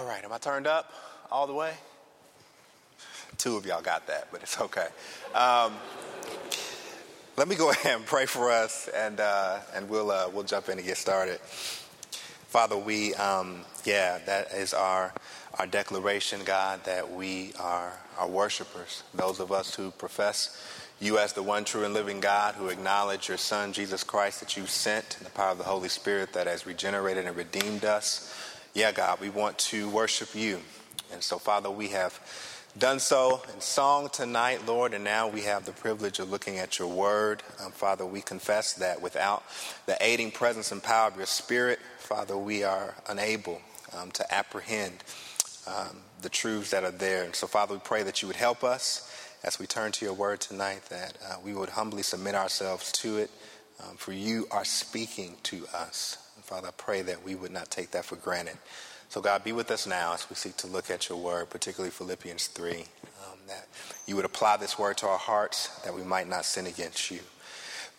All right, am I turned up all the way? Two of y'all got that, but it's okay. Um, let me go ahead and pray for us, and uh, and we'll uh, we'll jump in and get started. Father, we um, yeah, that is our our declaration, God, that we are our worshipers. Those of us who profess you as the one true and living God, who acknowledge your Son Jesus Christ that you sent, and the power of the Holy Spirit that has regenerated and redeemed us. Yeah, God, we want to worship you, and so Father, we have done so in song tonight, Lord, and now we have the privilege of looking at your word. Um, Father, we confess that without the aiding presence and power of your spirit, Father, we are unable um, to apprehend um, the truths that are there. And so, Father, we pray that you would help us as we turn to your word tonight, that uh, we would humbly submit ourselves to it, um, for you are speaking to us. Father, I pray that we would not take that for granted. So, God, be with us now as we seek to look at your word, particularly Philippians 3, um, that you would apply this word to our hearts, that we might not sin against you.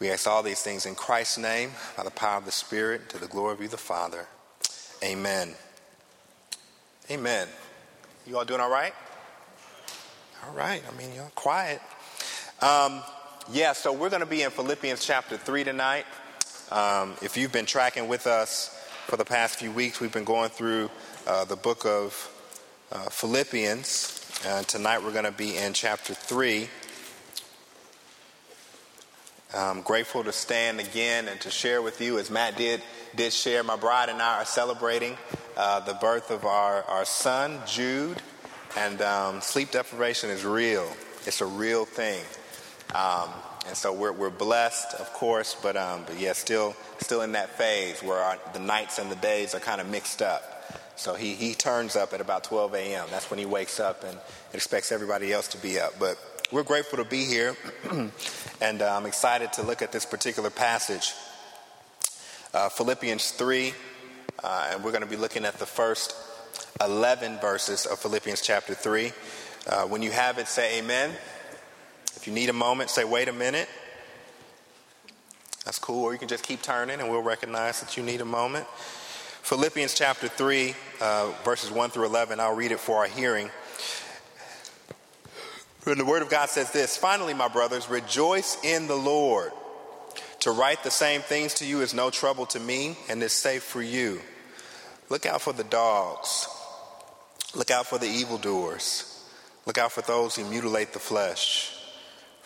We ask all these things in Christ's name, by the power of the Spirit, to the glory of you, the Father. Amen. Amen. You all doing all right? All right. I mean, you're quiet. Um, yeah, so we're going to be in Philippians chapter 3 tonight. Um, if you've been tracking with us for the past few weeks, we've been going through uh, the book of uh, Philippians. And tonight we're going to be in chapter 3. I'm grateful to stand again and to share with you, as Matt did, did share. My bride and I are celebrating uh, the birth of our, our son, Jude. And um, sleep deprivation is real, it's a real thing. Um, and so we're, we're blessed, of course, but, um, but yeah, still, still in that phase where our, the nights and the days are kind of mixed up. So he, he turns up at about 12 a.m. That's when he wakes up and expects everybody else to be up. But we're grateful to be here, and uh, I'm excited to look at this particular passage, uh, Philippians 3, uh, and we're going to be looking at the first 11 verses of Philippians chapter 3. Uh, when you have it, say amen. If you need a moment, say, wait a minute. That's cool. Or you can just keep turning and we'll recognize that you need a moment. Philippians chapter 3, uh, verses 1 through 11, I'll read it for our hearing. And the Word of God says this Finally, my brothers, rejoice in the Lord. To write the same things to you is no trouble to me and is safe for you. Look out for the dogs. Look out for the evildoers. Look out for those who mutilate the flesh.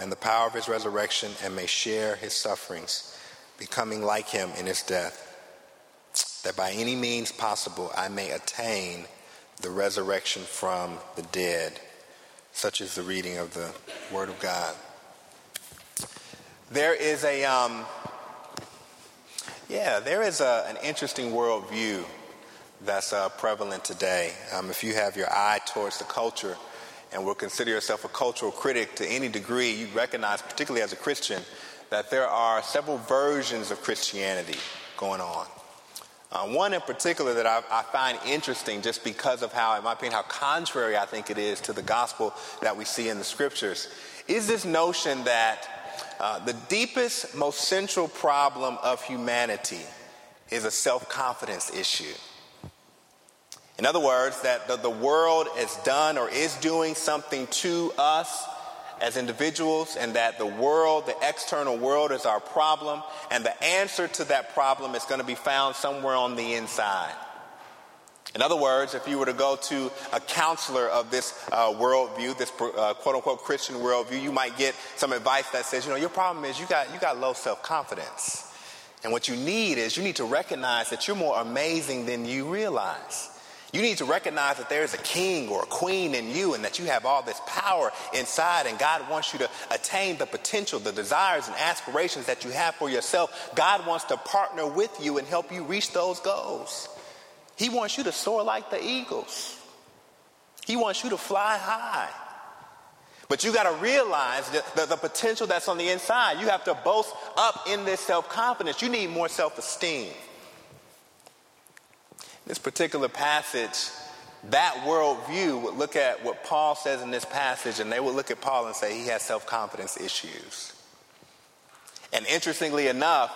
and the power of his resurrection and may share his sufferings, becoming like him in his death, that by any means possible I may attain the resurrection from the dead. Such is the reading of the Word of God. There is a, um, yeah, there is a, an interesting worldview that's uh, prevalent today. Um, if you have your eye towards the culture and will consider yourself a cultural critic to any degree, you recognize, particularly as a Christian, that there are several versions of Christianity going on. Uh, one in particular that I, I, find interesting just because of how, in my opinion, how contrary I think it is to the gospel that we see in the scriptures, is this notion that uh, the deepest, most central problem of humanity is a self confidence issue. In other words, that the, the world has done or is doing something to us as individuals, and that the world, the external world, is our problem, and the answer to that problem is going to be found somewhere on the inside. In other words, if you were to go to a counselor of this uh, worldview, this uh, quote unquote Christian worldview, you might get some advice that says, you know, your problem is you got, you got low self confidence. And what you need is you need to recognize that you're more amazing than you realize. You need to recognize that there is a king or a queen in you and that you have all this power inside, and God wants you to attain the potential, the desires, and aspirations that you have for yourself. God wants to partner with you and help you reach those goals. He wants you to soar like the eagles. He wants you to fly high. But you got to realize the, the, the, potential that's on the inside. You have to boast up in this self confidence. You need more self esteem. This particular passage, that worldview would look at what Paul says in this passage, and they would look at Paul and say he has self confidence issues. And interestingly enough,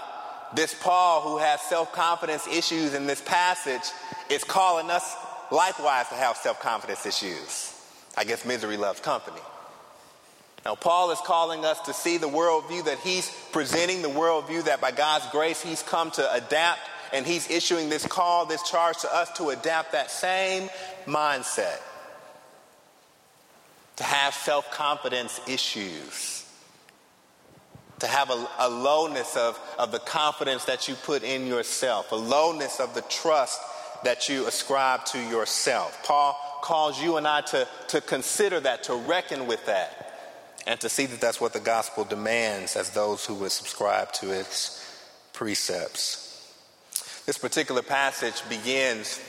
this Paul who has self confidence issues in this passage is calling us likewise to have self confidence issues. I guess misery loves company. Now, Paul is calling us to see the worldview that he's presenting, the worldview that by God's grace he's come to adapt, and he's issuing this call, this charge to us to adapt that same mindset, to have self confidence issues to have a, a, lowness of, of the confidence that you put in yourself, a lowness of the trust that you ascribe to yourself. Paul calls you and I to, to consider that, to reckon with that, and to see that that's what the gospel demands as those who would subscribe to its precepts. This particular passage begins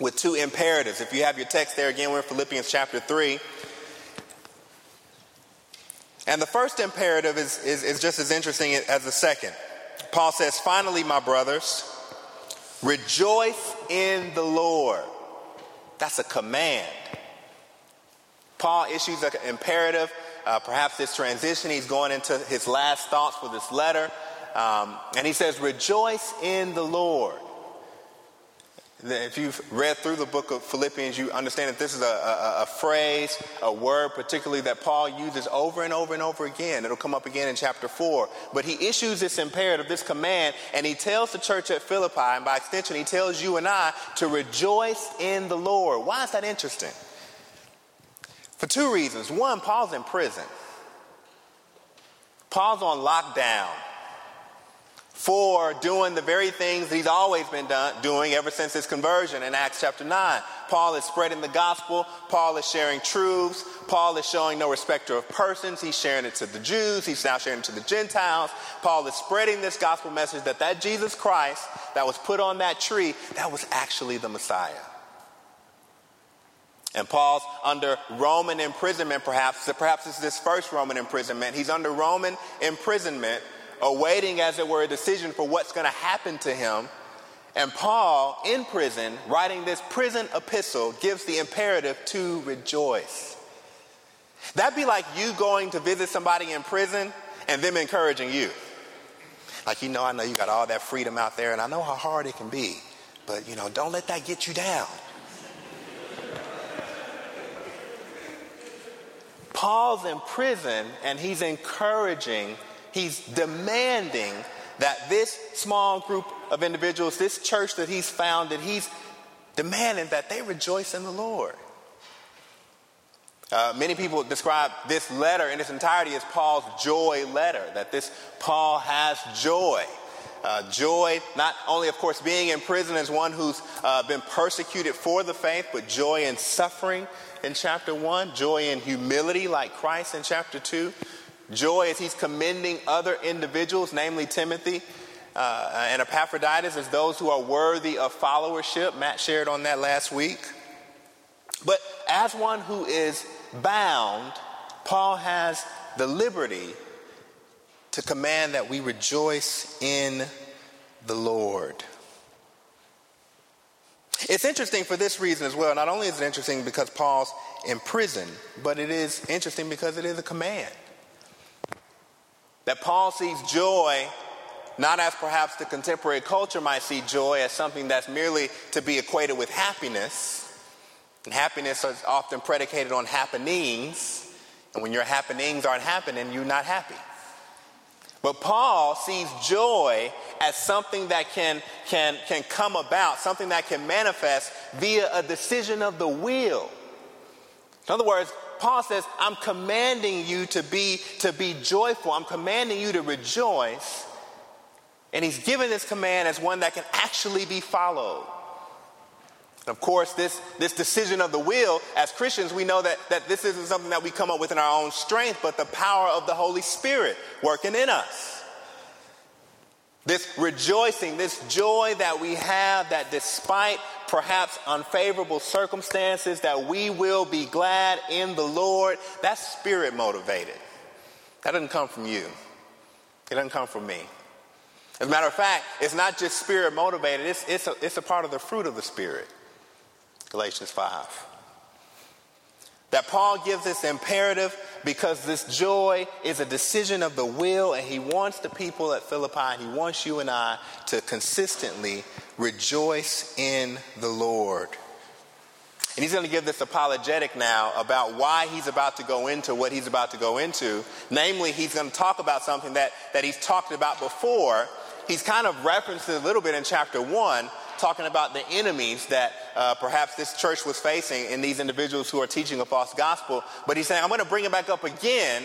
with two imperatives. If you have your text there again, we're in Philippians chapter 3. And the first imperative is, is, is just as interesting as the second. Paul says, Finally, my brothers, Rejoice in the Lord. That's a command. Paul issues an imperative. Uh, perhaps this transition, he's going into his last thoughts for this letter. Um, and he says, Rejoice in the Lord. If you've read through the book of Philippians, you understand that this is a, a, a, phrase, a word, particularly that Paul uses over and over and over again. It'll come up again in chapter 4. But he issues this imperative, this command, and he tells the church at Philippi, and by extension, he tells you and I to rejoice in the Lord. Why is that interesting? For two reasons. One, Paul's in prison, Paul's on lockdown for doing the very things that he's always been done, doing ever since his conversion in Acts chapter 9. Paul is spreading the gospel. Paul is sharing truths. Paul is showing no respecter of persons. He's sharing it to the Jews. He's now sharing it to the Gentiles. Paul is spreading this gospel message that that Jesus Christ that was put on that tree, that was actually the Messiah. And Paul's under Roman imprisonment, perhaps. Perhaps it's this first Roman imprisonment. He's under Roman imprisonment awaiting, as it were, a decision for what's going to happen to him. And Paul, in prison, writing this prison epistle, gives the imperative to rejoice. That'd be like you going to visit somebody in prison and them encouraging you. Like, you know, I know you got all that freedom out there, and I know how hard it can be, but, you know, don't let that get you down. Paul's in prison and he's encouraging He's demanding that this small group of individuals, this church that he's founded, he's demanding that they rejoice in the Lord. Uh, many people describe this letter in its entirety as Paul's joy letter, that this Paul has joy. Uh, joy, not only, of course, being in prison as one who's uh, been persecuted for the faith, but joy in suffering in chapter 1, joy in humility like Christ in chapter 2, Joy as he's commending other individuals, namely Timothy uh, and Epaphroditus, as those who are worthy of followership. Matt shared on that last week. But as one who is bound, Paul has the liberty to command that we rejoice in the Lord. It's interesting for this reason as well. Not only is it interesting because Paul's in prison, but it is interesting because it is a command. That Paul sees joy not as perhaps the contemporary culture might see joy as something that's merely to be equated with happiness. And happiness is often predicated on happenings. And when your happenings aren't happening, you're not happy. But Paul sees joy as something that can, can, can come about, something that can manifest via a decision of the will. In other words, Paul says, I'm commanding you to be, to be joyful. I'm commanding you to rejoice. And he's given this command as one that can actually be followed. Of course, this, this decision of the will, as Christians, we know that, that this isn't something that we come up with in our own strength, but the power of the Holy Spirit working in us. This rejoicing, this joy that we have that despite perhaps unfavorable circumstances, that we will be glad in the Lord, that's spirit motivated. That doesn't come from you, it doesn't come from me. As a matter of fact, it's not just spirit motivated, it's, it's, a, it's a part of the fruit of the Spirit. Galatians 5. That Paul gives this imperative because this joy is a decision of the will, and he wants the people at Philippi, and he wants you and I to consistently rejoice in the Lord. And he's going to give this apologetic now about why he's about to go into what he's about to go into. Namely, he's going to talk about something that, that he's talked about before. He's kind of referenced it a little bit in chapter 1, talking about the enemies that uh, perhaps this church was facing in these individuals who are teaching a false gospel. But he's saying, I'm going to bring it back up again,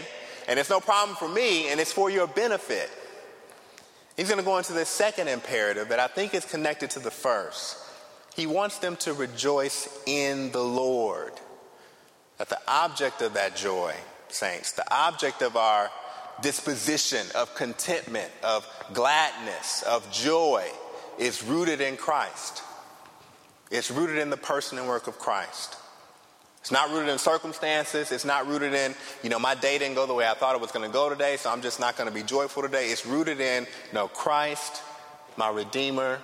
and it's no problem for me, and it's for your benefit. He's going to go into this second imperative that I think is connected to the first. He wants them to rejoice in the Lord. That the object of that joy, saints, the object of our disposition of contentment, of gladness, of joy, is rooted in Christ. It's rooted in the person and work of Christ. It's not rooted in circumstances. It's not rooted in, you know, my day didn't go the way I thought it was going to go today, so I'm just not going to be joyful today. It's rooted in, no, Christ, my Redeemer,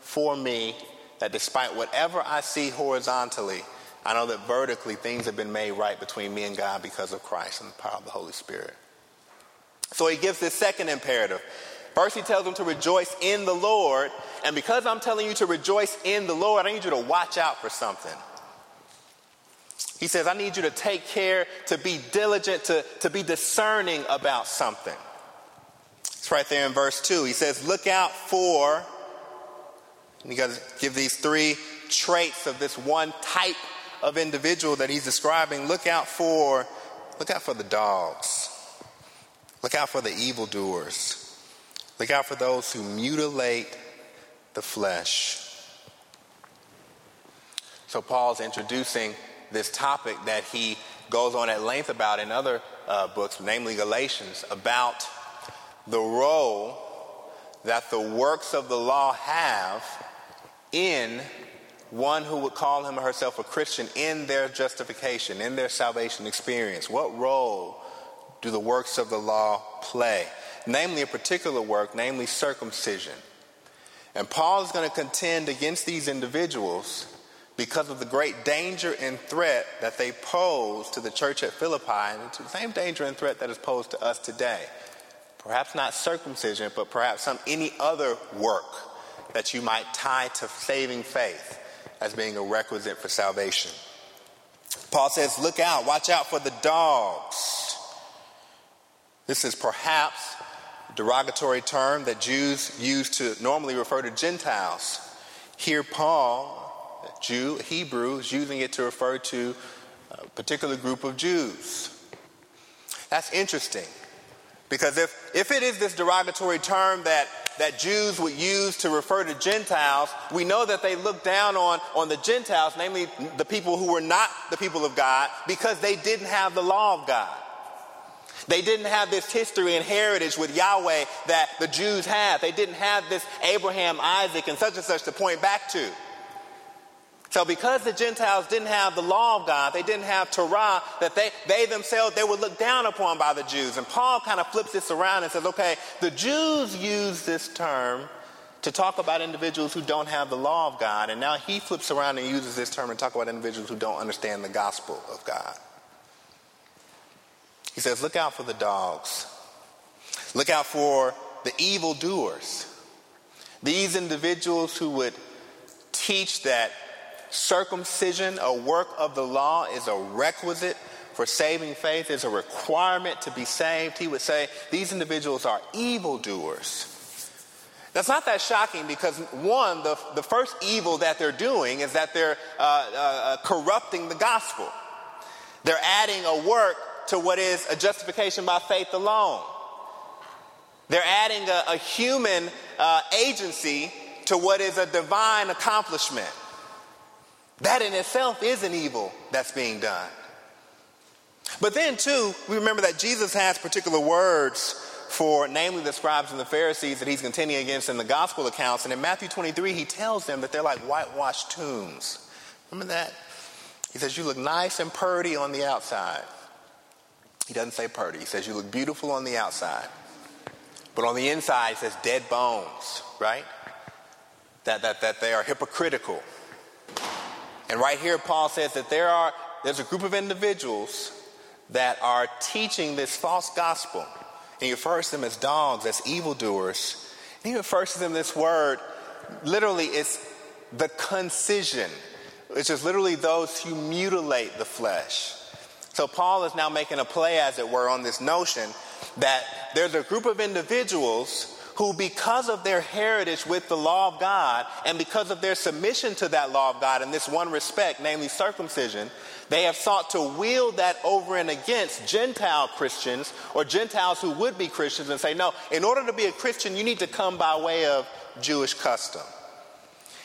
for me, that despite whatever I see horizontally, I know that vertically things have been made right between me and God because of Christ and the power of the Holy Spirit. So he gives this second imperative First, he tells them to rejoice in the Lord. And because I'm telling you to rejoice in the Lord, I need you to watch out for something. He says, I need you to take care, to be diligent, to, to be discerning about something. It's right there in verse 2. He says, Look out for, you got to give these three traits of this one type of individual that he's describing. Look out for, look out for the dogs. Look out for the evildoers. Look out for those who mutilate the flesh. So, Paul's introducing this topic that he goes on at length about in other uh, books, namely Galatians, about the role that the works of the law have in one who would call him or herself a Christian in their justification, in their salvation experience. What role do the works of the law play? Namely a particular work, namely circumcision. And Paul is going to contend against these individuals because of the great danger and threat that they pose to the church at Philippi, and to the same danger and threat that is posed to us today. Perhaps not circumcision, but perhaps some any other work that you might tie to saving faith as being a requisite for salvation. Paul says, Look out, watch out for the dogs. This is perhaps derogatory term that Jews use to normally refer to Gentiles. Here, Paul, Jew, Hebrew, is using it to refer to a particular group of Jews. That's interesting because if, if it is this derogatory term that, that Jews would use to refer to Gentiles, we know that they looked down on, on the Gentiles, namely the people who were not the people of God, because they didn't have the law of God. They didn't have this history and heritage with Yahweh that the Jews had. They didn't have this Abraham, Isaac, and such and such to point back to. So because the Gentiles didn't have the law of God, they didn't have Torah, that they, they themselves, they were looked down upon by the Jews. And Paul kind of flips this around and says, okay, the Jews use this term to talk about individuals who don't have the law of God. And now he flips around and uses this term to talk about individuals who don't understand the gospel of God. He says, Look out for the dogs. Look out for the evildoers. These individuals who would teach that circumcision, a work of the law, is a requisite for saving faith. is a requirement to be saved. He would say these individuals are evildoers. That's not that shocking because, one, the, the first evil that they're doing is that they're uh, uh, uh, corrupting the gospel. They're adding a work to what is a justification by faith alone. They're adding a, a human uh, agency to what is a divine accomplishment. That in itself is an evil that's being done. But then, too, we remember that Jesus has particular words for, namely, the scribes and the Pharisees that he's contending against in the gospel accounts. And in Matthew 23, he tells them that they're like whitewashed tombs. Remember that? He says, You look nice and purty on the outside. He doesn't say purty, he says, You look beautiful on the outside. But on the inside, says, Dead bones, right? That, that, that they are hypocritical. And right here, Paul says that there are, there's a group of individuals that are teaching this false gospel. And he refers to them as dogs, as evildoers. And he refers to them this word, literally, it's the concision, which is literally those who mutilate the flesh. So Paul is now making a play, as it were, on this notion that there's a group of individuals who, because of their heritage with the law of God and because of their submission to that law of God in this one respect, namely circumcision, they have sought to wield that over and against Gentile Christians or Gentiles who would be Christians and say, no, in order to be a Christian, you need to come by way of Jewish custom.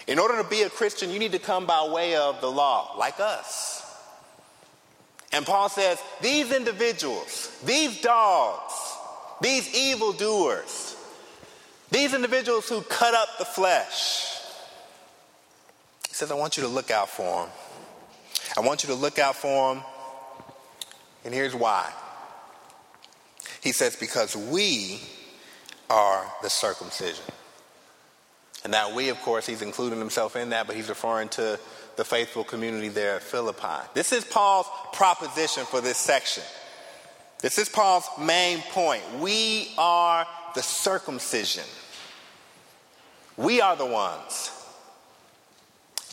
In order to be a Christian, you need to come by way of the law, like us. And Paul says, these individuals, these dogs, these evildoers, these individuals who cut up the flesh. He says, I want you to look out for them. I want you to look out for them. And here's why. He says, because we are the circumcision. And that we, of course, he's including himself in that, but he's referring to the faithful community there at Philippi. This is Paul's proposition for this section. This is Paul's main point. We are the circumcision. We are the ones.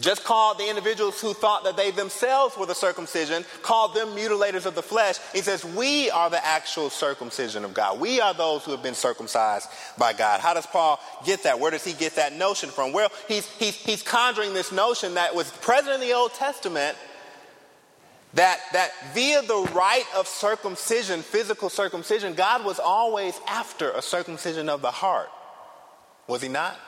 Just called the individuals who thought that they themselves were the circumcision, called them mutilators of the flesh. He says, We are the actual circumcision of God. We are those who have been circumcised by God. How does Paul get that? Where does he get that notion from? Well, he's, he's, he's conjuring this notion that was present in the Old Testament that, that via the rite of circumcision, physical circumcision, God was always after a circumcision of the heart. Was he not?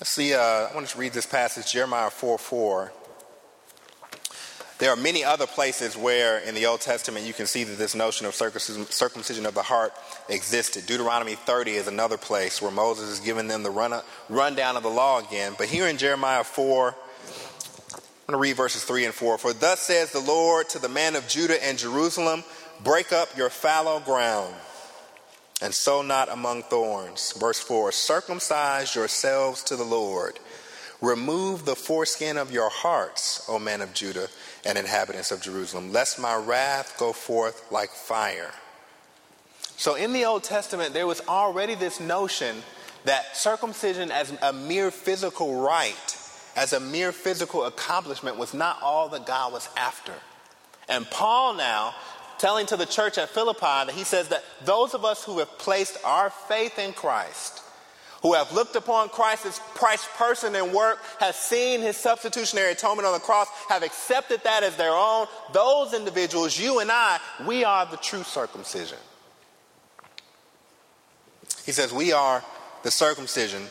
Let's see, uh, I want to read this passage, Jeremiah 4 4. There are many other places where in the Old Testament you can see that this notion of circumcision, of the heart existed. Deuteronomy 30 is another place where Moses is giving them the run, rundown of the law again. But here in Jeremiah 4, I'm going to read verses 3 and 4. For thus says the Lord to the man of Judah and Jerusalem, break up your fallow ground and sow not among thorns. Verse 4 Circumcise yourselves to the Lord. Remove the foreskin of your hearts, O men of Judah and inhabitants of Jerusalem, lest my wrath go forth like fire. So in the Old Testament, there was already this notion that circumcision as a mere physical rite, as a mere physical accomplishment, was not all that God was after. And Paul now telling to the church at Philippi that he says that those of us who have placed our faith in Christ, who have looked upon Christ's Christ's person and work, have seen his substitutionary atonement on the cross, have accepted that as their own, those individuals, you and I, we are the true circumcision. He says, We are the circumcision.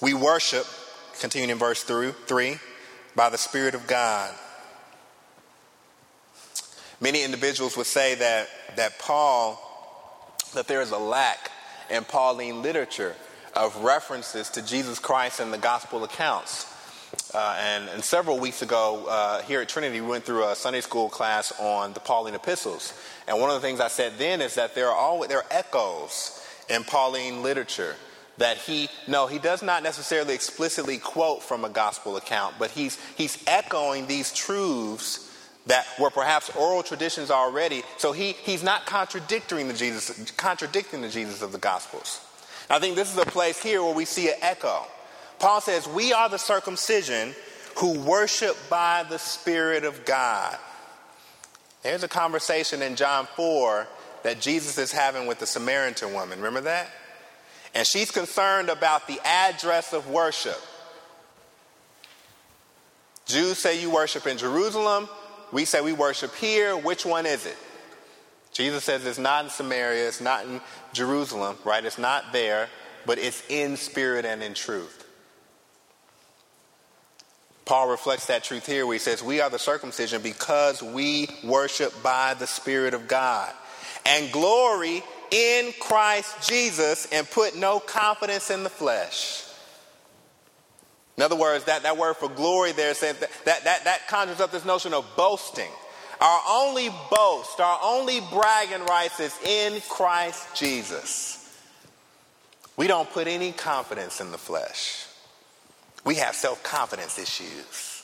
We worship, continuing in verse 3, by the Spirit of God. Many individuals would say that, that Paul, that there is a lack in Pauline literature of references to Jesus Christ in the gospel accounts. Uh, and, and, several weeks ago, uh, here at Trinity, we went through a Sunday school class on the Pauline epistles. And one of the things I said then is that there are always there are echoes in Pauline literature that he no he does not necessarily explicitly quote from a gospel account, but he's he's echoing these truths that were perhaps oral traditions already. So he, he's not contradicting the Jesus, contradicting the Jesus of the Gospels. I think this is a place here where we see an echo. Paul says, We are the circumcision who worship by the Spirit of God. There's a conversation in John 4 that Jesus is having with the Samaritan woman. Remember that? And she's concerned about the address of worship. Jews say you worship in Jerusalem. We say we worship here. Which one is it? Jesus says it's not in Samaria, it's not in Jerusalem, right? It's not there, but it's in spirit and in truth. Paul reflects that truth here where he says, We are the circumcision because we worship by the Spirit of God and glory in Christ Jesus and put no confidence in the flesh. In other words, that, that word for glory there says that, that, that, that conjures up this notion of boasting. Our only boast, our only bragging rights is in Christ Jesus. We don't put any confidence in the flesh. We have self confidence issues.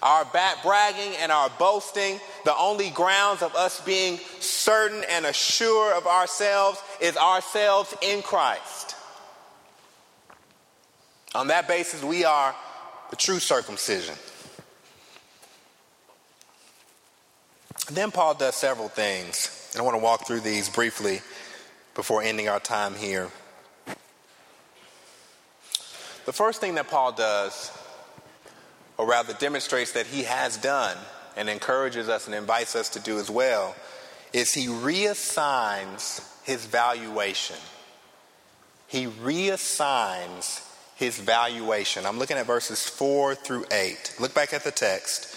Our bragging and our boasting, the only grounds of us being certain and assured of ourselves is ourselves in Christ. On that basis, we are the true circumcision. Then Paul does several things. and I want to walk through these briefly before ending our time here. The first thing that Paul does, or rather demonstrates that he has done and encourages us and invites us to do as well, is he reassigns his valuation. He reassigns his valuation. I'm looking at verses 4 through 8. Look back at the text.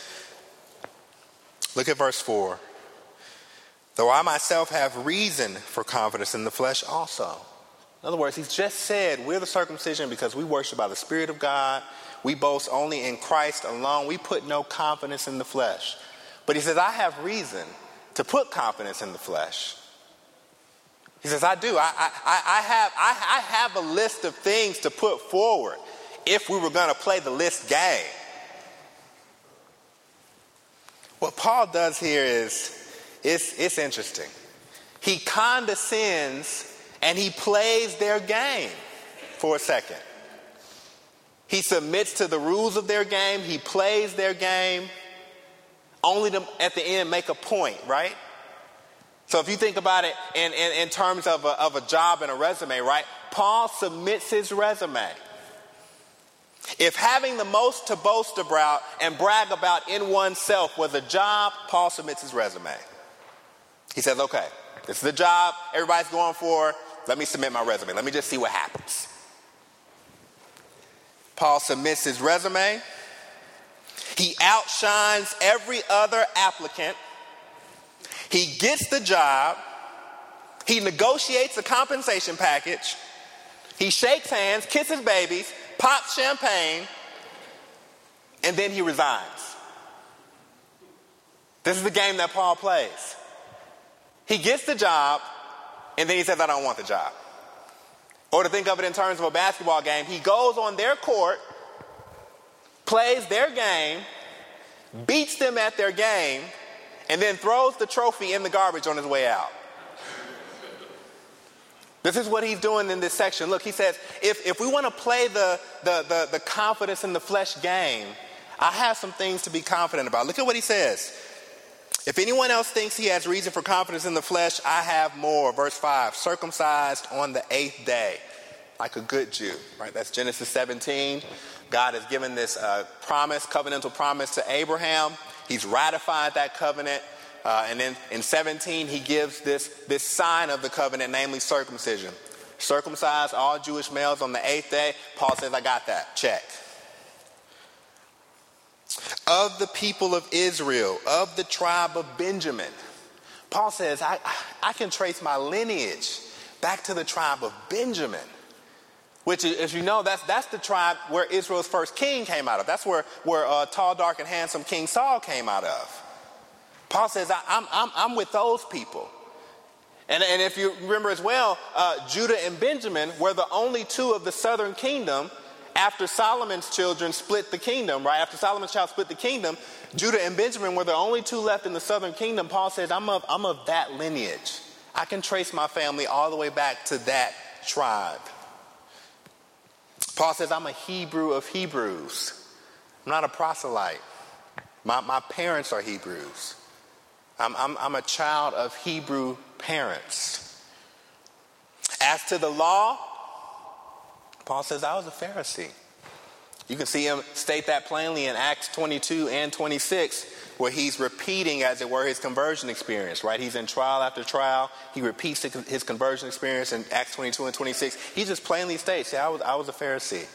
Look at verse 4. Though I myself have reason for confidence in the flesh also. In other words, he's just said we're the circumcision because we worship by the Spirit of God. We boast only in Christ alone. We put no confidence in the flesh. But he says, I have reason to put confidence in the flesh. He says, I do. I, I, I, have, I, I have a list of things to put forward if we were going to play the list game. What Paul does here is it's, it's interesting. He condescends and he plays their game for a second. He submits to the rules of their game, he plays their game, only to at the end make a point, right? So if you think about it in, in, in terms of a, of a job and a resume, right? Paul submits his resume. If having the most to boast about and brag about in oneself was a job, Paul submits his resume. He says, okay, this is the job everybody's going for. Let me submit my resume. Let me just see what happens. Paul submits his resume. He outshines every other applicant. He gets the job. He negotiates a compensation package. He shakes hands, kisses babies, pops champagne, and then he resigns. This is the game that Paul plays. He gets the job, and then he says, I don't want the job. Or to think of it in terms of a basketball game, he goes on their court, plays their game, beats them at their game, and then throws the trophy in the garbage on his way out. This is what he's doing in this section. Look, he says, if, if we want to play the, the, the, the confidence in the flesh game, I have some things to be confident about. Look at what he says. If anyone else thinks he has reason for confidence in the flesh, I have more. Verse 5 circumcised on the eighth day, like a good Jew, right? That's Genesis 17. God has given this uh, promise, covenantal promise to Abraham. He's ratified that covenant. Uh, and then in 17, he gives this, this sign of the covenant, namely circumcision. Circumcise all Jewish males on the eighth day. Paul says, I got that. Check of the people of Israel, of the tribe of Benjamin. Paul says, I, I can trace my lineage back to the tribe of Benjamin, which, as you know, that's, that's the tribe where Israel's first king came out of. That's where, where uh, tall, dark, and handsome King Saul came out of. Paul says, I, am I'm, I'm with those people. And, and if you remember as well, uh, Judah and Benjamin were the only two of the southern kingdom after Solomon's children split the kingdom, right? After Solomon's child split the kingdom, Judah and Benjamin were the only two left in the southern kingdom. Paul says, I'm of, I'm of that lineage. I can trace my family all the way back to that tribe. Paul says, I'm a Hebrew of Hebrews. I'm not a proselyte. My, my parents are Hebrews. I'm, I'm, I'm a child of Hebrew parents. As to the law, Paul says, I was a Pharisee. You can see him state that plainly in Acts 22 and 26, where he's repeating, as it were, his conversion experience, right? He's in trial after trial. He repeats his conversion experience in Acts 22 and 26. He just plainly states, yeah, I was, I was a Pharisee.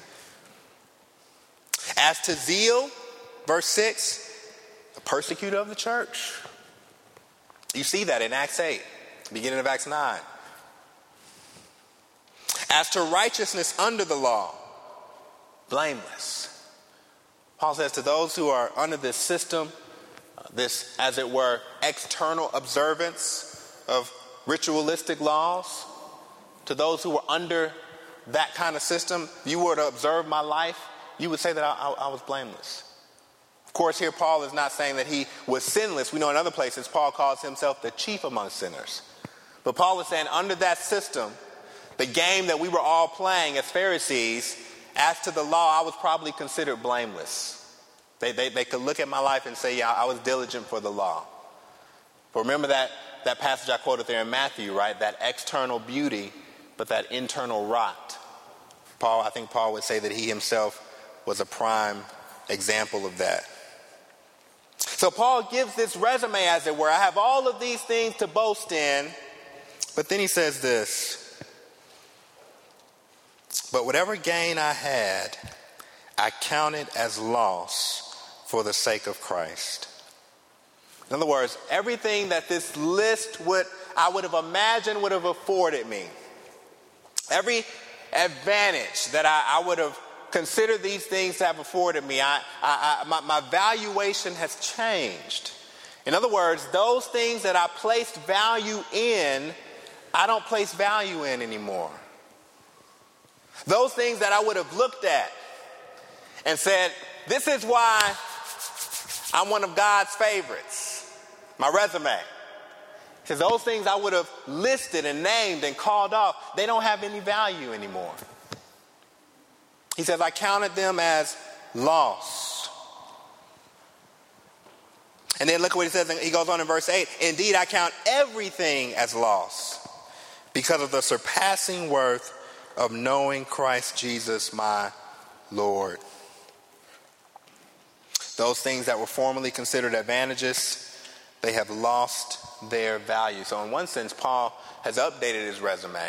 As to zeal, verse 6, a persecutor of the church. You see that in Acts 8, beginning of Acts 9. As to righteousness under the law, blameless. Paul says to those who are under this system, this, as it were, external observance of ritualistic laws, to those who were under that kind of system, you were to observe my life, you would say that I, I, I was blameless. Of course, here Paul is not saying that he was sinless. We know in other places Paul calls himself the chief among sinners. But Paul is saying under that system, the game that we were all playing as Pharisees, as to the law, I was probably considered blameless. They, they, they could look at my life and say, yeah, I was diligent for the law. But remember that, that passage I quoted there in Matthew, right? That external beauty, but that internal rot. Paul, I think Paul would say that he himself was a prime example of that. So Paul gives this resume, as it were. I have all of these things to boast in, but then he says this but whatever gain I had, I counted as loss for the sake of Christ. In other words, everything that this list would I would have imagined would have afforded me, every advantage that I, I would have considered these things to have afforded me, I, I, my, my valuation has changed. In other words, those things that I placed value in, I don't place value in anymore. Those things that I would have looked at and said, This is why I'm one of God's favorites. My resume. Because those things I would have listed and named and called off, they don't have any value anymore. He says, I counted them as loss. And then look at what he says. He goes on in verse 8 Indeed, I count everything as loss because of the surpassing worth of knowing Christ Jesus, my Lord. Those things that were formerly considered advantages, they have lost their value. So, in one sense, Paul has updated his resume.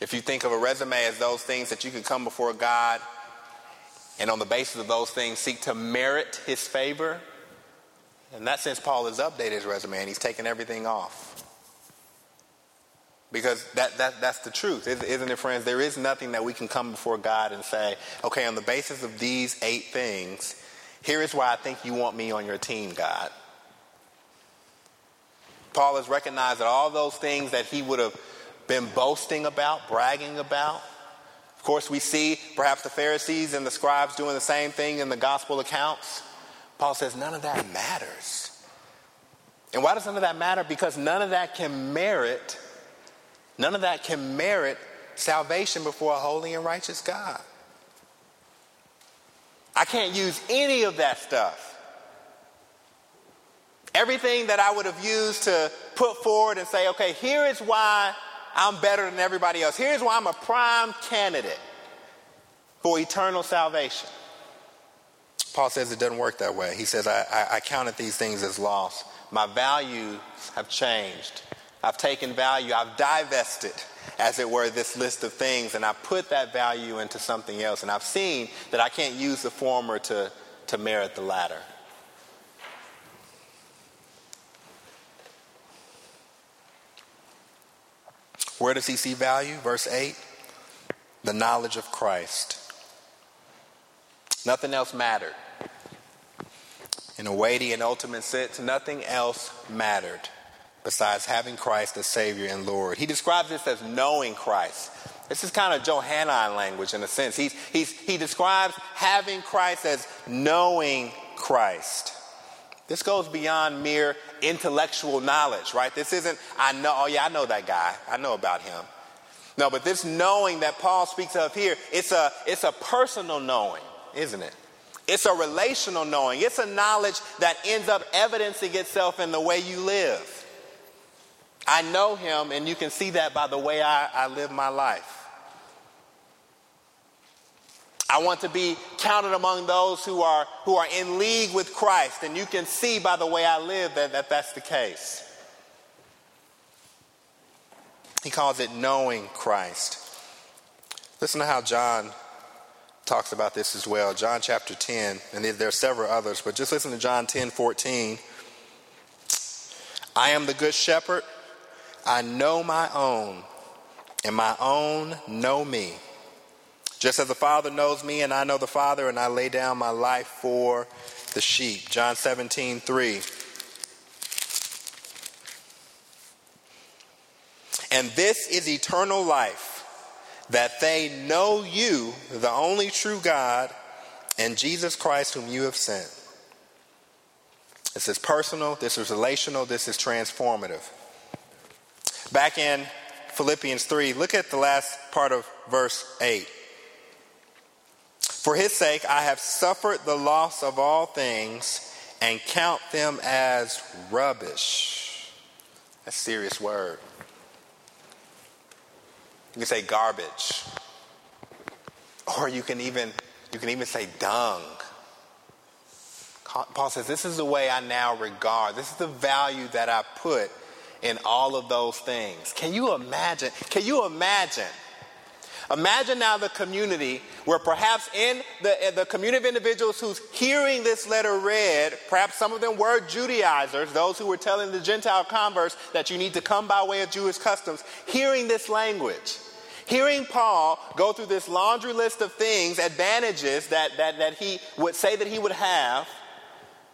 If you think of a resume as those things that you can come before God and on the basis of those things seek to merit his favor, in that sense, Paul has updated his resume and he's taken everything off. Because that, that, that's the truth, isn't it, friends? There is nothing that we can come before God and say, okay, on the basis of these eight things, here is why I think you want me on your team, God. Paul has recognized that all those things that he would have been boasting about, bragging about, of course, we see perhaps the Pharisees and the scribes doing the same thing in the gospel accounts. Paul says none of that matters. And why does none of that matter? Because none of that can merit None of that can merit salvation before a holy and righteous God. I can't use any of that stuff. Everything that I would have used to put forward and say, okay, here is why I'm better than everybody else. Here's why I'm a prime candidate for eternal salvation. Paul says it doesn't work that way. He says, I, I, I counted these things as loss. My values have changed. I've taken value, I've divested, as it were, this list of things, and I put that value into something else. And I've seen that I can't use the former to, to merit the latter. Where does he see value? Verse 8 the knowledge of Christ. Nothing else mattered. In a weighty and ultimate sense, nothing else mattered besides having Christ as Savior and Lord. He describes this as knowing Christ. This is kind of Johannine language in a sense. He's, he's, he describes having Christ as knowing Christ. This goes beyond mere intellectual knowledge, right? This isn't, I know, oh yeah, I know that guy. I know about him. No, but this knowing that Paul speaks of here, it's a, it's a personal knowing, isn't it? It's a relational knowing. It's a knowledge that ends up evidencing itself in the way you live. I know him, and you can see that by the way I, I live my life. I want to be counted among those who are, who are in league with Christ, and you can see by the way I live that, that that's the case. He calls it knowing Christ. Listen to how John talks about this as well. John chapter 10, and there are several others, but just listen to John 10 14. I am the good shepherd. I know my own, and my own know me. Just as the Father knows me, and I know the Father, and I lay down my life for the sheep. John 17 3. And this is eternal life, that they know you, the only true God, and Jesus Christ, whom you have sent. This is personal, this is relational, this is transformative. Back in Philippians 3, look at the last part of verse 8. For his sake, I have suffered the loss of all things and count them as rubbish. That's a serious word. You can say garbage. Or you can even you can even say dung. Paul says, This is the way I now regard. This is the value that I put in all of those things. Can you imagine? Can you imagine Imagine now the community where perhaps in the, the community of individuals who's hearing this letter read, perhaps some of them were Judaizers, those who were telling the Gentile converts that you need to come by way of Jewish customs, hearing this language. Hearing Paul go through this laundry list of things, advantages that, that, that he would say that he would have,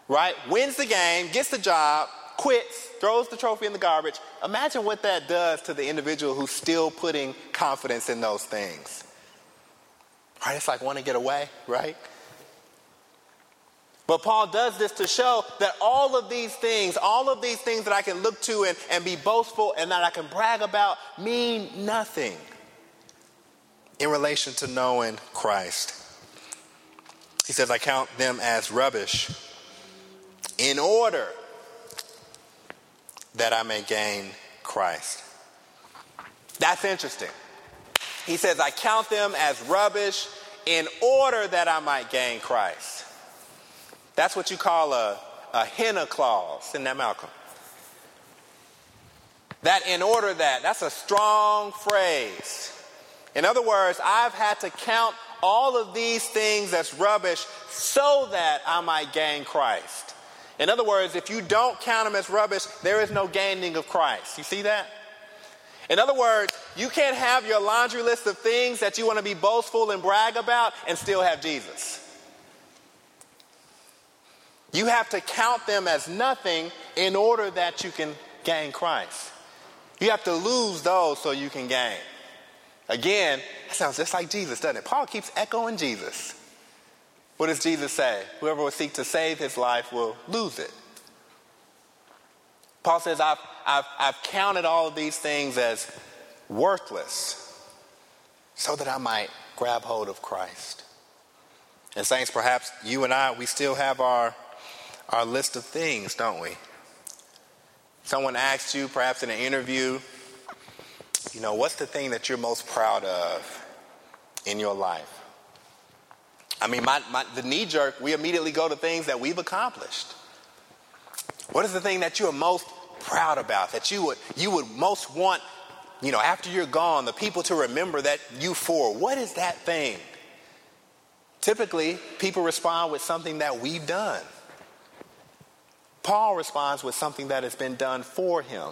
right? Wins the game, gets the job, quits, throws the trophy in the garbage. Imagine what that does to the individual who's still putting confidence in those things. Right? It's like want to get away, right? But Paul does this to show that all of these things, all of these things that I can look to and, and be boastful and that I can brag about mean nothing in relation to knowing Christ. He says, I count them as rubbish in order that I may gain Christ. That's interesting. He says, I count them as rubbish in order that I might gain Christ. That's what you call a, a hina clause. in that, Malcolm? That in order that, that's a strong phrase. In other words, I've had to count all of these things as rubbish so that I might gain Christ. In other words, if you don't count them as rubbish, there is no gaining of Christ. You see that? In other words, you can't have your laundry list of things that you want to be boastful and brag about and still have Jesus. You have to count them as nothing in order that you can gain Christ. You have to lose those so you can gain. Again, that sounds just like Jesus, doesn't it? Paul keeps echoing Jesus. What does Jesus say? Whoever will seek to save his life will lose it. Paul says, I've, I've, I've counted all of these things as worthless so that I might grab hold of Christ. And, saints, perhaps you and I, we still have our, our list of things, don't we? Someone asked you, perhaps in an interview, you know, what's the thing that you're most proud of in your life? I mean, my, my, the knee jerk, we immediately go to things that we've accomplished. What is the thing that you are most proud about, that you would, you would most want, you know, after you're gone, the people to remember that you for? What is that thing? Typically, people respond with something that we've done. Paul responds with something that has been done for him.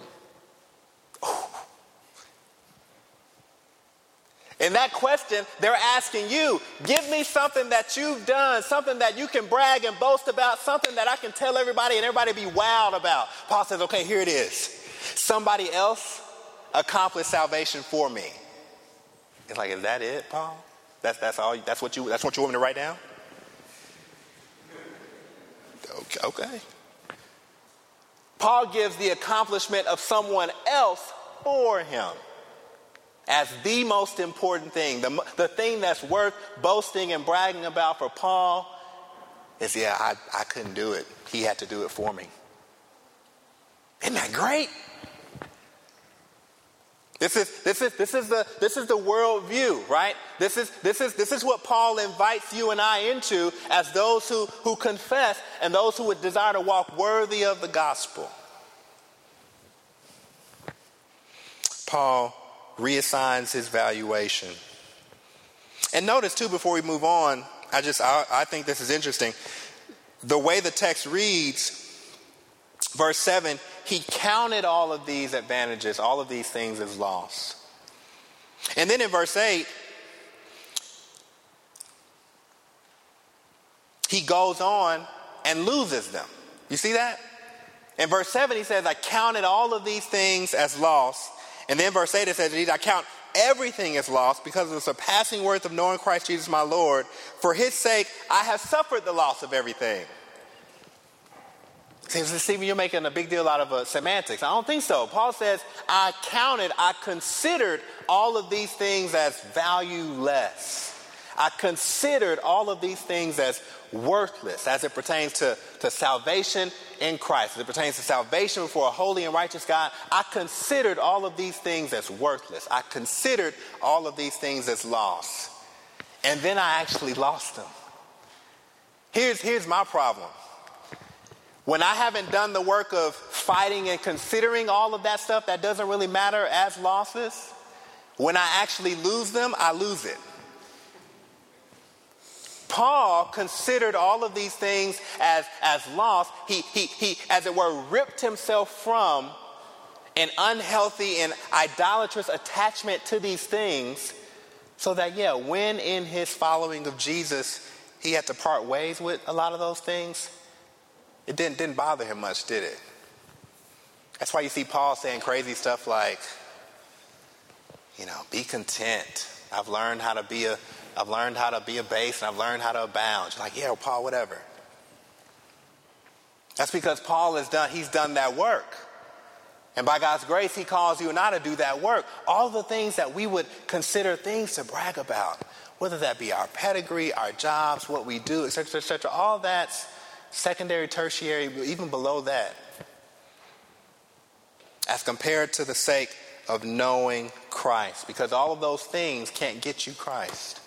In that question, they're asking you, give me something that you've done, something that you can brag and boast about, something that I can tell everybody and everybody be wowed about. Paul says, okay, here it is. Somebody else accomplished salvation for me. It's like, is that it, Paul? That's, that's all, that's what you, that's what you want me to write down? Okay, okay. Paul gives the accomplishment of someone else for him. As the most important thing, the, the thing that's worth boasting and bragging about for Paul is yeah, I, I couldn't do it. He had to do it for me. Isn't that great? This is, this is, this is the, this is the world view, right? This is, this, is, this is what Paul invites you and I into as those who, who confess and those who would desire to walk worthy of the gospel. Paul reassigns his valuation. And notice, too, before we move on, I just, I, I think this is interesting. The way the text reads, verse 7, he counted all of these advantages, all of these things as loss. And then in verse 8, he goes on and loses them. You see that? In verse 7, he says, I counted all of these things as loss. And then verse 8, it says, I count everything as lost because of the surpassing worth of knowing Christ Jesus my Lord. For his sake, I have suffered the loss of everything. See, Stephen, you're making a big deal out of uh, semantics. I don't think so. Paul says, I counted, I considered all of these things as valueless. I considered all of these things as worthless as it pertains to, to salvation in Christ, as it pertains to salvation before a holy and righteous God. I considered all of these things as worthless. I considered all of these things as loss. And then I actually lost them. Here's, here's my problem when I haven't done the work of fighting and considering all of that stuff that doesn't really matter as losses, when I actually lose them, I lose it. Paul considered all of these things as, as loss. He, he, he, as it were, ripped himself from an unhealthy and idolatrous attachment to these things so that, yeah, when in his following of Jesus, he had to part ways with a lot of those things, it didn't, didn't bother him much, did it? That's why you see Paul saying crazy stuff like, you know, be content. I've learned how to be a I've learned how to be a base and I've learned how to abound. You're like, yeah, Paul, whatever. That's because Paul has done, he's done that work. And by God's grace, he calls you and I to do that work. All the things that we would consider things to brag about, whether that be our pedigree, our jobs, what we do, etc., etc., all that's secondary, tertiary, even below that, as compared to the sake of knowing Christ, because all of those things can't get you Christ.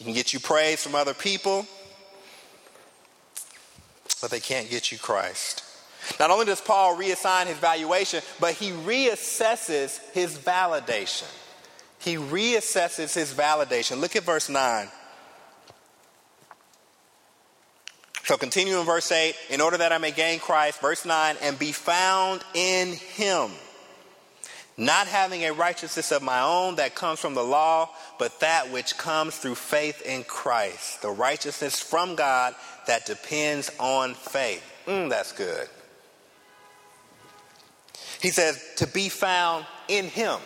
It can get you praise from other people, but they can't get you Christ. Not only does Paul reassign his valuation, but he reassesses his validation. He reassesses his validation. Look at verse 9. So continue in verse 8, in order that I may gain Christ, verse 9, and be found in him, not having a righteousness of my own that comes from the law, but that which comes through faith in Christ, the righteousness from God that depends on faith. Mm, that's good. He says, to be found in him.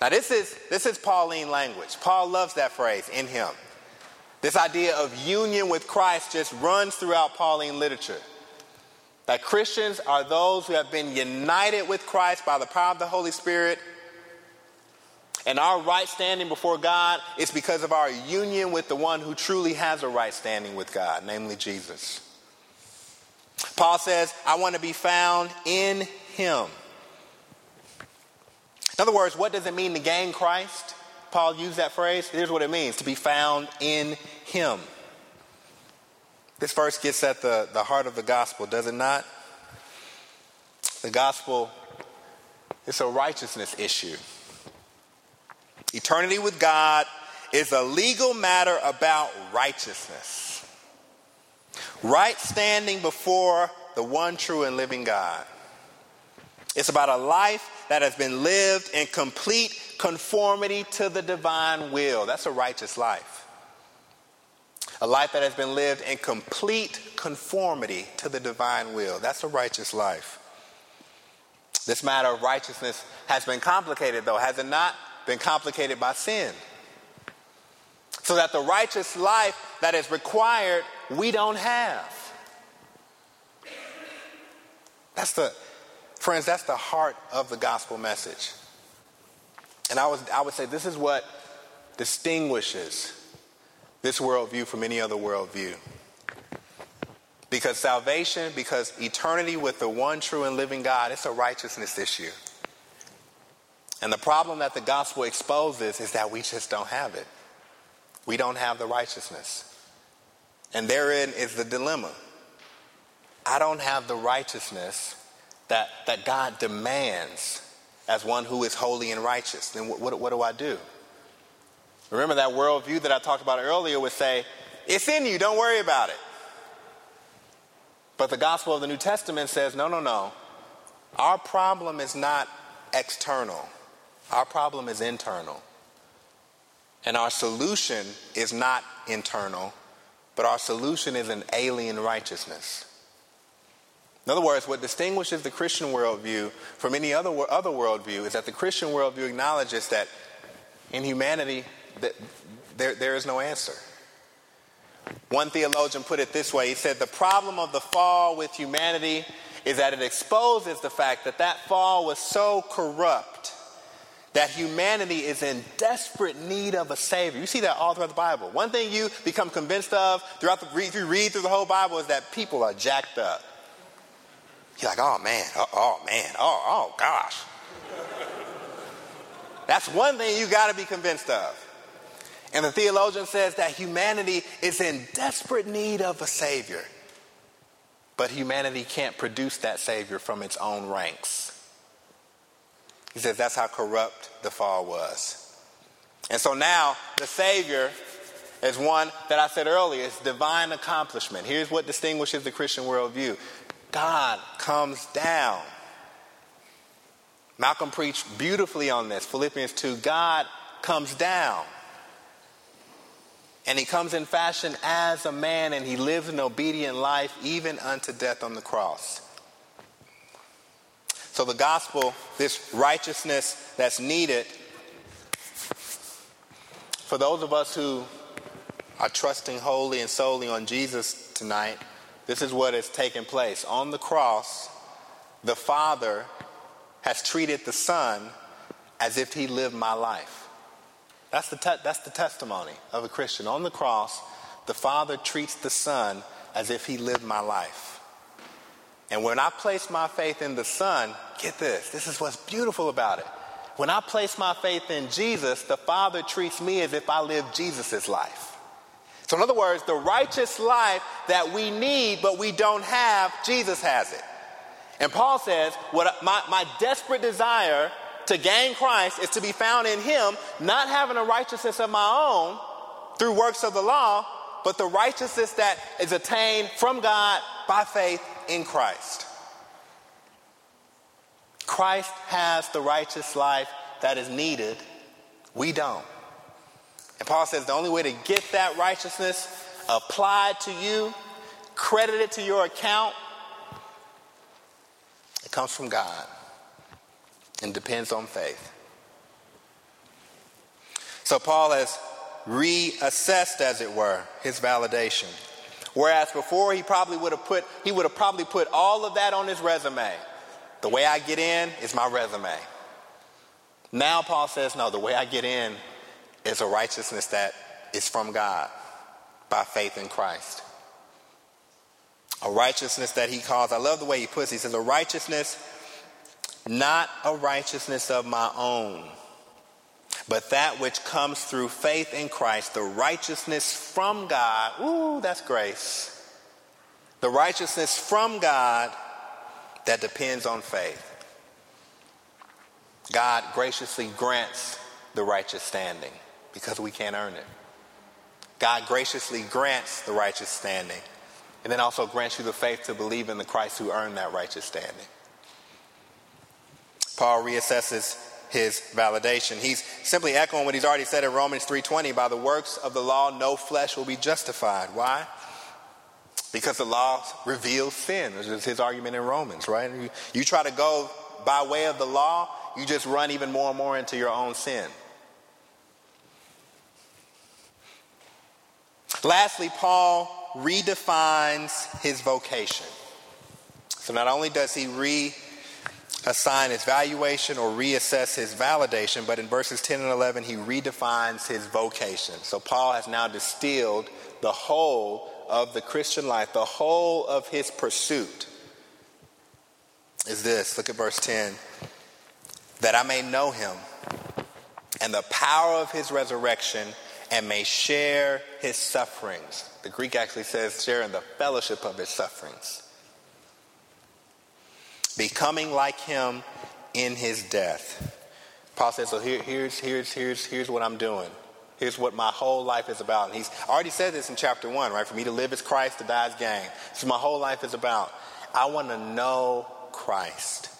Now, this is, this is Pauline language. Paul loves that phrase, in him. This idea of union with Christ just runs throughout Pauline literature. That Christians are those who have been united with Christ by the power of the Holy Spirit. And our right standing before God is because of our union with the one who truly has a right standing with God, namely Jesus. Paul says, I want to be found in him. In other words, what does it mean to gain Christ? Paul used that phrase? Here's what it means to be found in Him. This verse gets at the, the heart of the gospel, does it not? The gospel is a righteousness issue. Eternity with God is a legal matter about righteousness. Right standing before the one true and living God. It's about a life that has been lived in complete conformity to the divine will. That's a righteous life. A life that has been lived in complete conformity to the divine will. That's a righteous life. This matter of righteousness has been complicated, though, has it not? Been complicated by sin. So that the righteous life that is required, we don't have. That's the, Friends, that's the heart of the gospel message. And I, was, I would say this is what distinguishes this worldview from any other worldview. Because salvation, because eternity with the one true and living God, it's a righteousness issue. And the problem that the gospel exposes is that we just don't have it. We don't have the righteousness. And therein is the dilemma. I don't have the righteousness that, that God demands as one who is holy and righteous. Then what, what, what do I do? Remember that worldview that I talked about earlier would say, it's in you, don't worry about it. But the gospel of the New Testament says, no, no, no. Our problem is not external, our problem is internal. And our solution is not internal, but our solution is an alien righteousness. In other words, what distinguishes the Christian worldview from any other, other worldview is that the Christian worldview acknowledges that in humanity, there, there is no answer. One theologian put it this way he said, The problem of the fall with humanity is that it exposes the fact that that fall was so corrupt that humanity is in desperate need of a savior. You see that all throughout the Bible. One thing you become convinced of throughout the if you read through the whole Bible is that people are jacked up. You're like, oh man, oh, oh man, oh, oh gosh. That's one thing you got to be convinced of. And the theologian says that humanity is in desperate need of a Savior. But humanity can't produce that Savior from its own ranks. He says that's how corrupt the fall was. And so now the Savior is one that I said earlier, it's divine accomplishment. Here's what distinguishes the Christian worldview God comes down. Malcolm preached beautifully on this. Philippians 2 God comes down. And he comes in fashion as a man, and he lives an obedient life, even unto death on the cross. So, the gospel, this righteousness that's needed for those of us who are trusting wholly and solely on Jesus tonight, this is what has taken place. On the cross, the Father has treated the Son as if he lived my life. That's the, te- that's the testimony of a Christian. On the cross, the Father treats the Son as if he lived my life. And when I place my faith in the Son, get this, this is what's beautiful about it. When I place my faith in Jesus, the Father treats me as if I lived Jesus' life. So, in other words, the righteous life that we need but we don't have, Jesus has it. And Paul says, what my, my desperate desire to gain Christ is to be found in Him, not having a righteousness of my own through works of the law, but the righteousness that is attained from God by faith in Christ. Christ has the righteous life that is needed. We don't. And Paul says the only way to get that righteousness applied to you, credited to your account, it comes from God and depends on faith. So Paul has reassessed, as it were, his validation. Whereas before he probably would have put, he would have probably put all of that on his resume. The way I get in is my resume. Now Paul says, no, the way I get in is a righteousness that is from God by faith in Christ. A righteousness that he calls, I love the way he puts it. He says, a righteousness, not a righteousness of my own, but that which comes through faith in Christ, the righteousness from God. Ooh, that's grace. The righteousness from God that depends on faith. God graciously grants the righteous standing because we can't earn it. God graciously grants the righteous standing and then also grants you the faith to believe in the Christ who earned that righteous standing. Paul reassesses his validation. He's simply echoing what he's already said in Romans 3:20, by the works of the law no flesh will be justified. Why? Because the law reveals sin. This is his argument in Romans, right? You, you try to go by way of the law, you just run even more and more into your own sin. Lastly, Paul redefines his vocation. So not only does he assign his valuation or reassess his validation, but in verses 10 and 11, he redefines his vocation. So Paul has now distilled the whole of the Christian life, the whole of his pursuit is this. Look at verse 10. That I may know him and the power of his resurrection and may share his sufferings. The Greek actually says share in the fellowship of his sufferings. Becoming like him in his death. Paul says, so here, here's, here's, here's, here's what I'm doing. Here's what my whole life is about. And he's already said this in chapter one, right? For me to live is Christ, to die is gain. Is my whole life is about. I want to know Christ.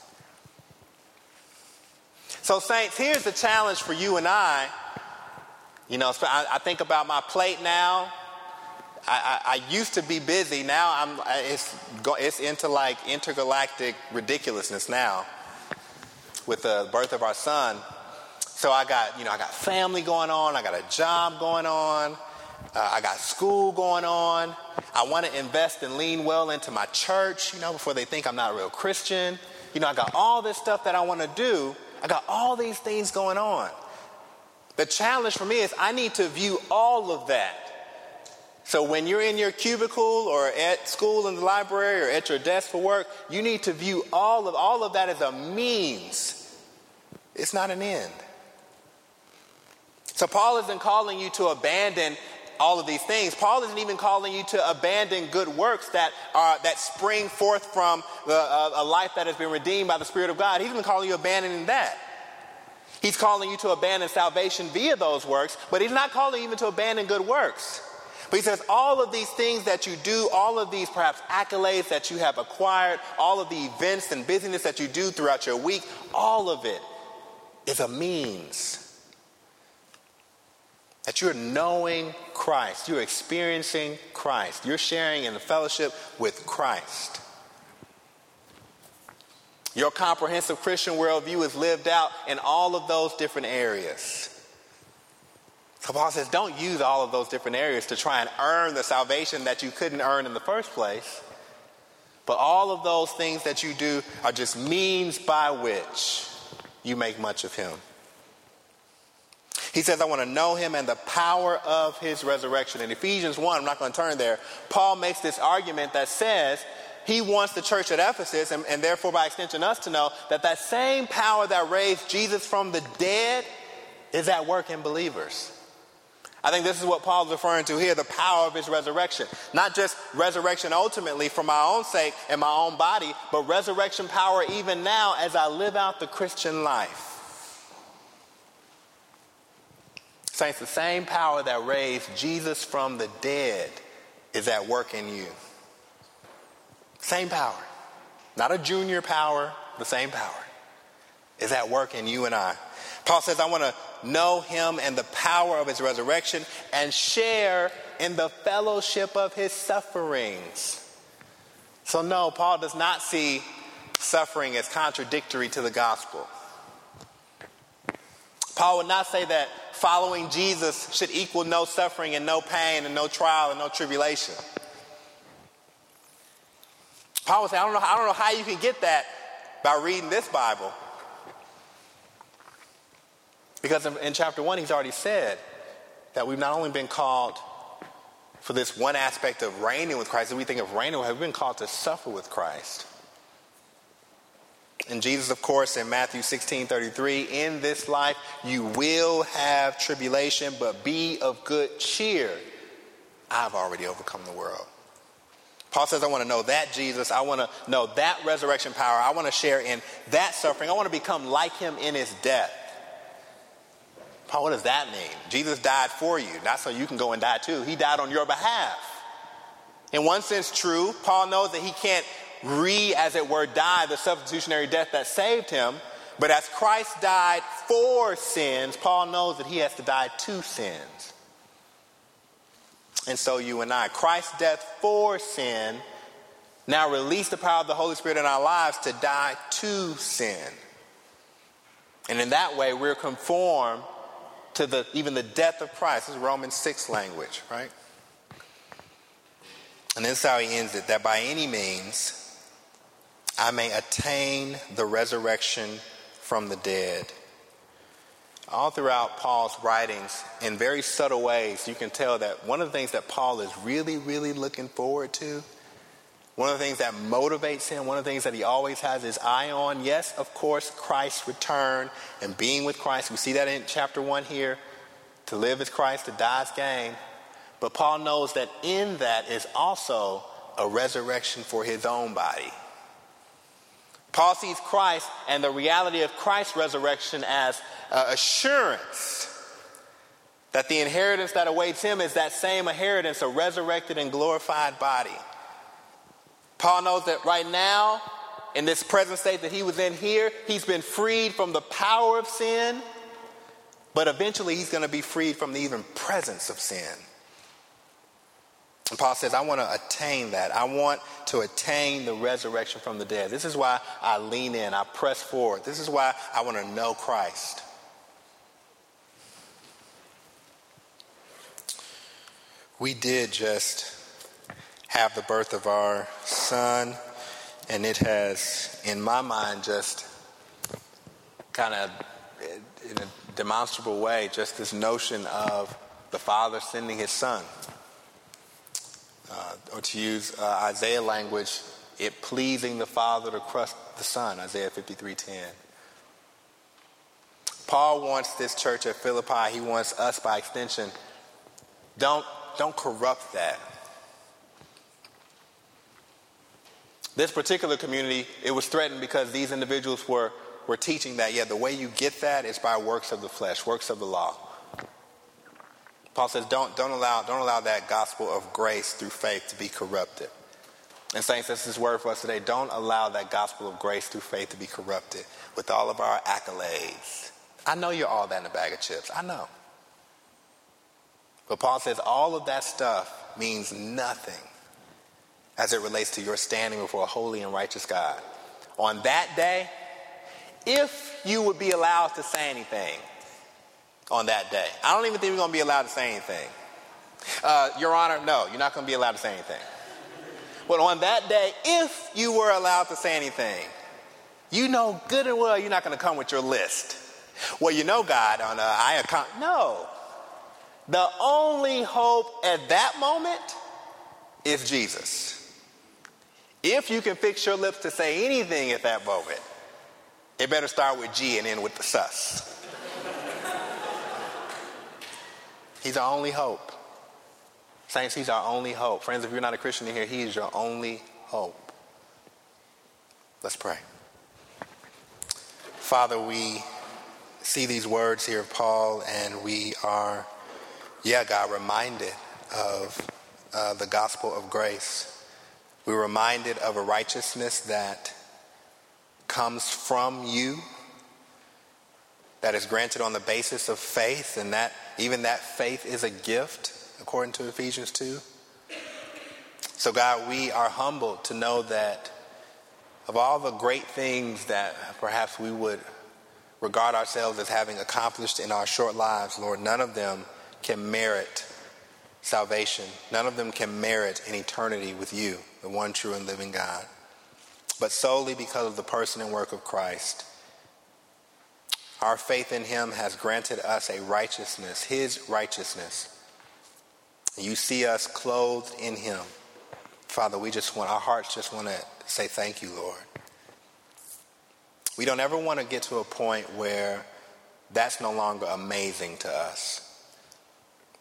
So, saints, here's the challenge for you and I. You know, I, I think about my plate now. I, I, I, used to be busy. Now I'm. It's it's into like intergalactic ridiculousness now. With the birth of our son, so I got you know I got family going on. I got a job going on. Uh, I got school going on. I want to invest and lean well into my church, you know, before they think I'm not a real Christian. You know, I got all this stuff that I want to do. I got all these things going on. The challenge for me is I need to view all of that. So when you're in your cubicle or at school in the library or at your desk for work, you need to view all of all of that as a means. It's not an end. So Paul isn't calling you to abandon all of these things. Paul isn't even calling you to abandon good works that are that spring forth from the, uh, a life that has been redeemed by the Spirit of God. He's even calling you abandoning that. He's calling you to abandon salvation via those works, but he's not calling you even to abandon good works. But he says all of these things that you do, all of these perhaps accolades that you have acquired, all of the events and busyness that you do throughout your week, all of it is a means that you're knowing Christ, you're experiencing Christ, you're sharing in the fellowship with Christ. Your comprehensive Christian worldview is lived out in all of those different areas. So Paul says, don't use all of those different areas to try and earn the salvation that you couldn't earn in the first place. But all of those things that you do are just means by which you make much of him. He says, I want to know him and the power of his resurrection. In Ephesians 1, I'm not going to turn there, Paul makes this argument that says he wants the church at Ephesus, and, and therefore by extension us, to know that that same power that raised Jesus from the dead is at work in believers. I think this is what Paul's referring to here the power of his resurrection. Not just resurrection ultimately for my own sake and my own body, but resurrection power even now as I live out the Christian life. Saints, the same power that raised Jesus from the dead is at work in you. Same power. Not a junior power, the same power is at work in you and I. Paul says, I want to know him and the power of his resurrection and share in the fellowship of his sufferings. So, no, Paul does not see suffering as contradictory to the gospel. Paul would not say that following Jesus should equal no suffering and no pain and no trial and no tribulation. Paul would say, I don't know, I don't know how you can get that by reading this Bible. Because in, in chapter one, he's already said that we've not only been called for this one aspect of reigning with Christ, that we think of reigning, we've been called to suffer with Christ. And Jesus, of course, in Matthew 16 33, in this life you will have tribulation, but be of good cheer. I've already overcome the world. Paul says, I want to know that Jesus. I want to know that resurrection power. I want to share in that suffering. I want to become like him in his death. Paul, what does that mean? Jesus died for you, not so you can go and die too. He died on your behalf. In one sense, true. Paul knows that he can't re, as it were, die the substitutionary death that saved him. But as Christ died for sins, Paul knows that he has to die to sins. And so you and I, Christ's death for sin now release the power of the Holy Spirit in our lives to die to sin. And in that way, we're conformed to the, even the death of Christ. This is Romans 6 language, right? And this is how he ends it that by any means, I may attain the resurrection from the dead. All throughout Paul's writings, in very subtle ways, you can tell that one of the things that Paul is really, really looking forward to, one of the things that motivates him, one of the things that he always has his eye on, yes, of course, Christ's return and being with Christ. We see that in chapter 1 here. To live is Christ, to die is gain. But Paul knows that in that is also a resurrection for his own body. Paul sees Christ and the reality of Christ's resurrection as uh, assurance that the inheritance that awaits him is that same inheritance, a resurrected and glorified body. Paul knows that right now, in this present state that he was in here, he's been freed from the power of sin, but eventually he's going to be freed from the even presence of sin. And Paul says, I want to attain that. I want to attain the resurrection from the dead. This is why I lean in, I press forward. This is why I want to know Christ. We did just have the birth of our son, and it has, in my mind, just kind of in a demonstrable way, just this notion of the Father sending his son uh, or to use uh, Isaiah language, it pleasing the Father to crush the Son, Isaiah 53:10. Paul wants this church at Philippi, he wants us by extension, don't, don't corrupt that. This particular community, it was threatened because these individuals were, were teaching that, yeah, the way you get that is by works of the flesh, works of the law. Paul says, don't, don't, allow, don't allow that gospel of grace through faith to be corrupted. And Saints, this is word for us today. Don't allow that gospel of grace through faith to be corrupted with all of our accolades. I know you're all that in a bag of chips. I know. But Paul says all of that stuff means nothing as it relates to your standing before a holy and righteous God. On that day, if you would be allowed to say anything, on that day. I don't even think we're going to be allowed to say anything. Uh, Your Honor, no, you're not going to be allowed to say anything. But on that day, if you were allowed to say anything, you know good and well you're not going to come with your list. Well, you know, God, on uh, I account. No. The only hope at that moment is Jesus. If you can fix your lips to say anything at that moment, it better start with G and end with the sus. He's our only hope. Saints, He's our only hope. Friends, if you're not a Christian in here, He is your only hope. Let's pray. Father, we see these words here of Paul, and we are, yeah, God, reminded of uh, the gospel of grace. We're reminded of a righteousness that comes from you that is granted on the basis of faith, and that even that faith is a gift, according to Ephesians 2. So, God, we are humbled to know that of all the great things that perhaps we would regard ourselves as having accomplished in our short lives, Lord, none of them can merit salvation. None of them can merit an eternity with you, the one true and living God. But solely because of the person and work of Christ our faith in him has granted us a righteousness, his righteousness. You see us clothed in him. Father, we just want, our hearts just want to say thank you, Lord. We don't ever want to get to a point where that's no longer amazing to us.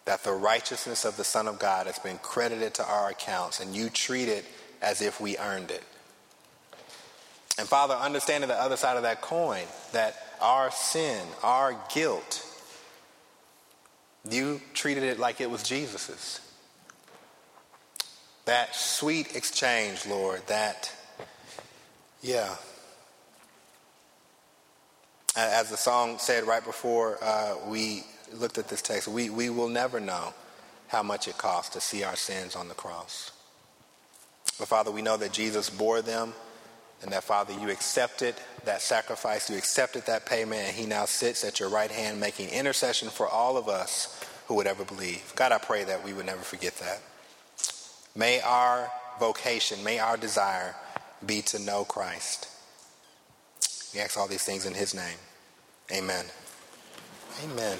That the righteousness of the Son of God has been credited to our accounts and you treat it as if we earned it. And Father, understanding the other side of that coin, that our sin, our guilt, you treated it like it was Jesus's. That sweet exchange, Lord, that, yeah. As the song said right before uh, we looked at this text, we, we will never know how much it costs to see our sins on the cross. But Father, we know that Jesus bore them and that, Father, you accepted that sacrifice, you accepted that payment, and he now sits at your right hand making intercession for all of us who would ever believe. God, I pray that we would never forget that. May our vocation, may our desire be to know Christ. We ask all these things in his name. Amen. Amen.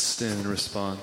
Stand and respond.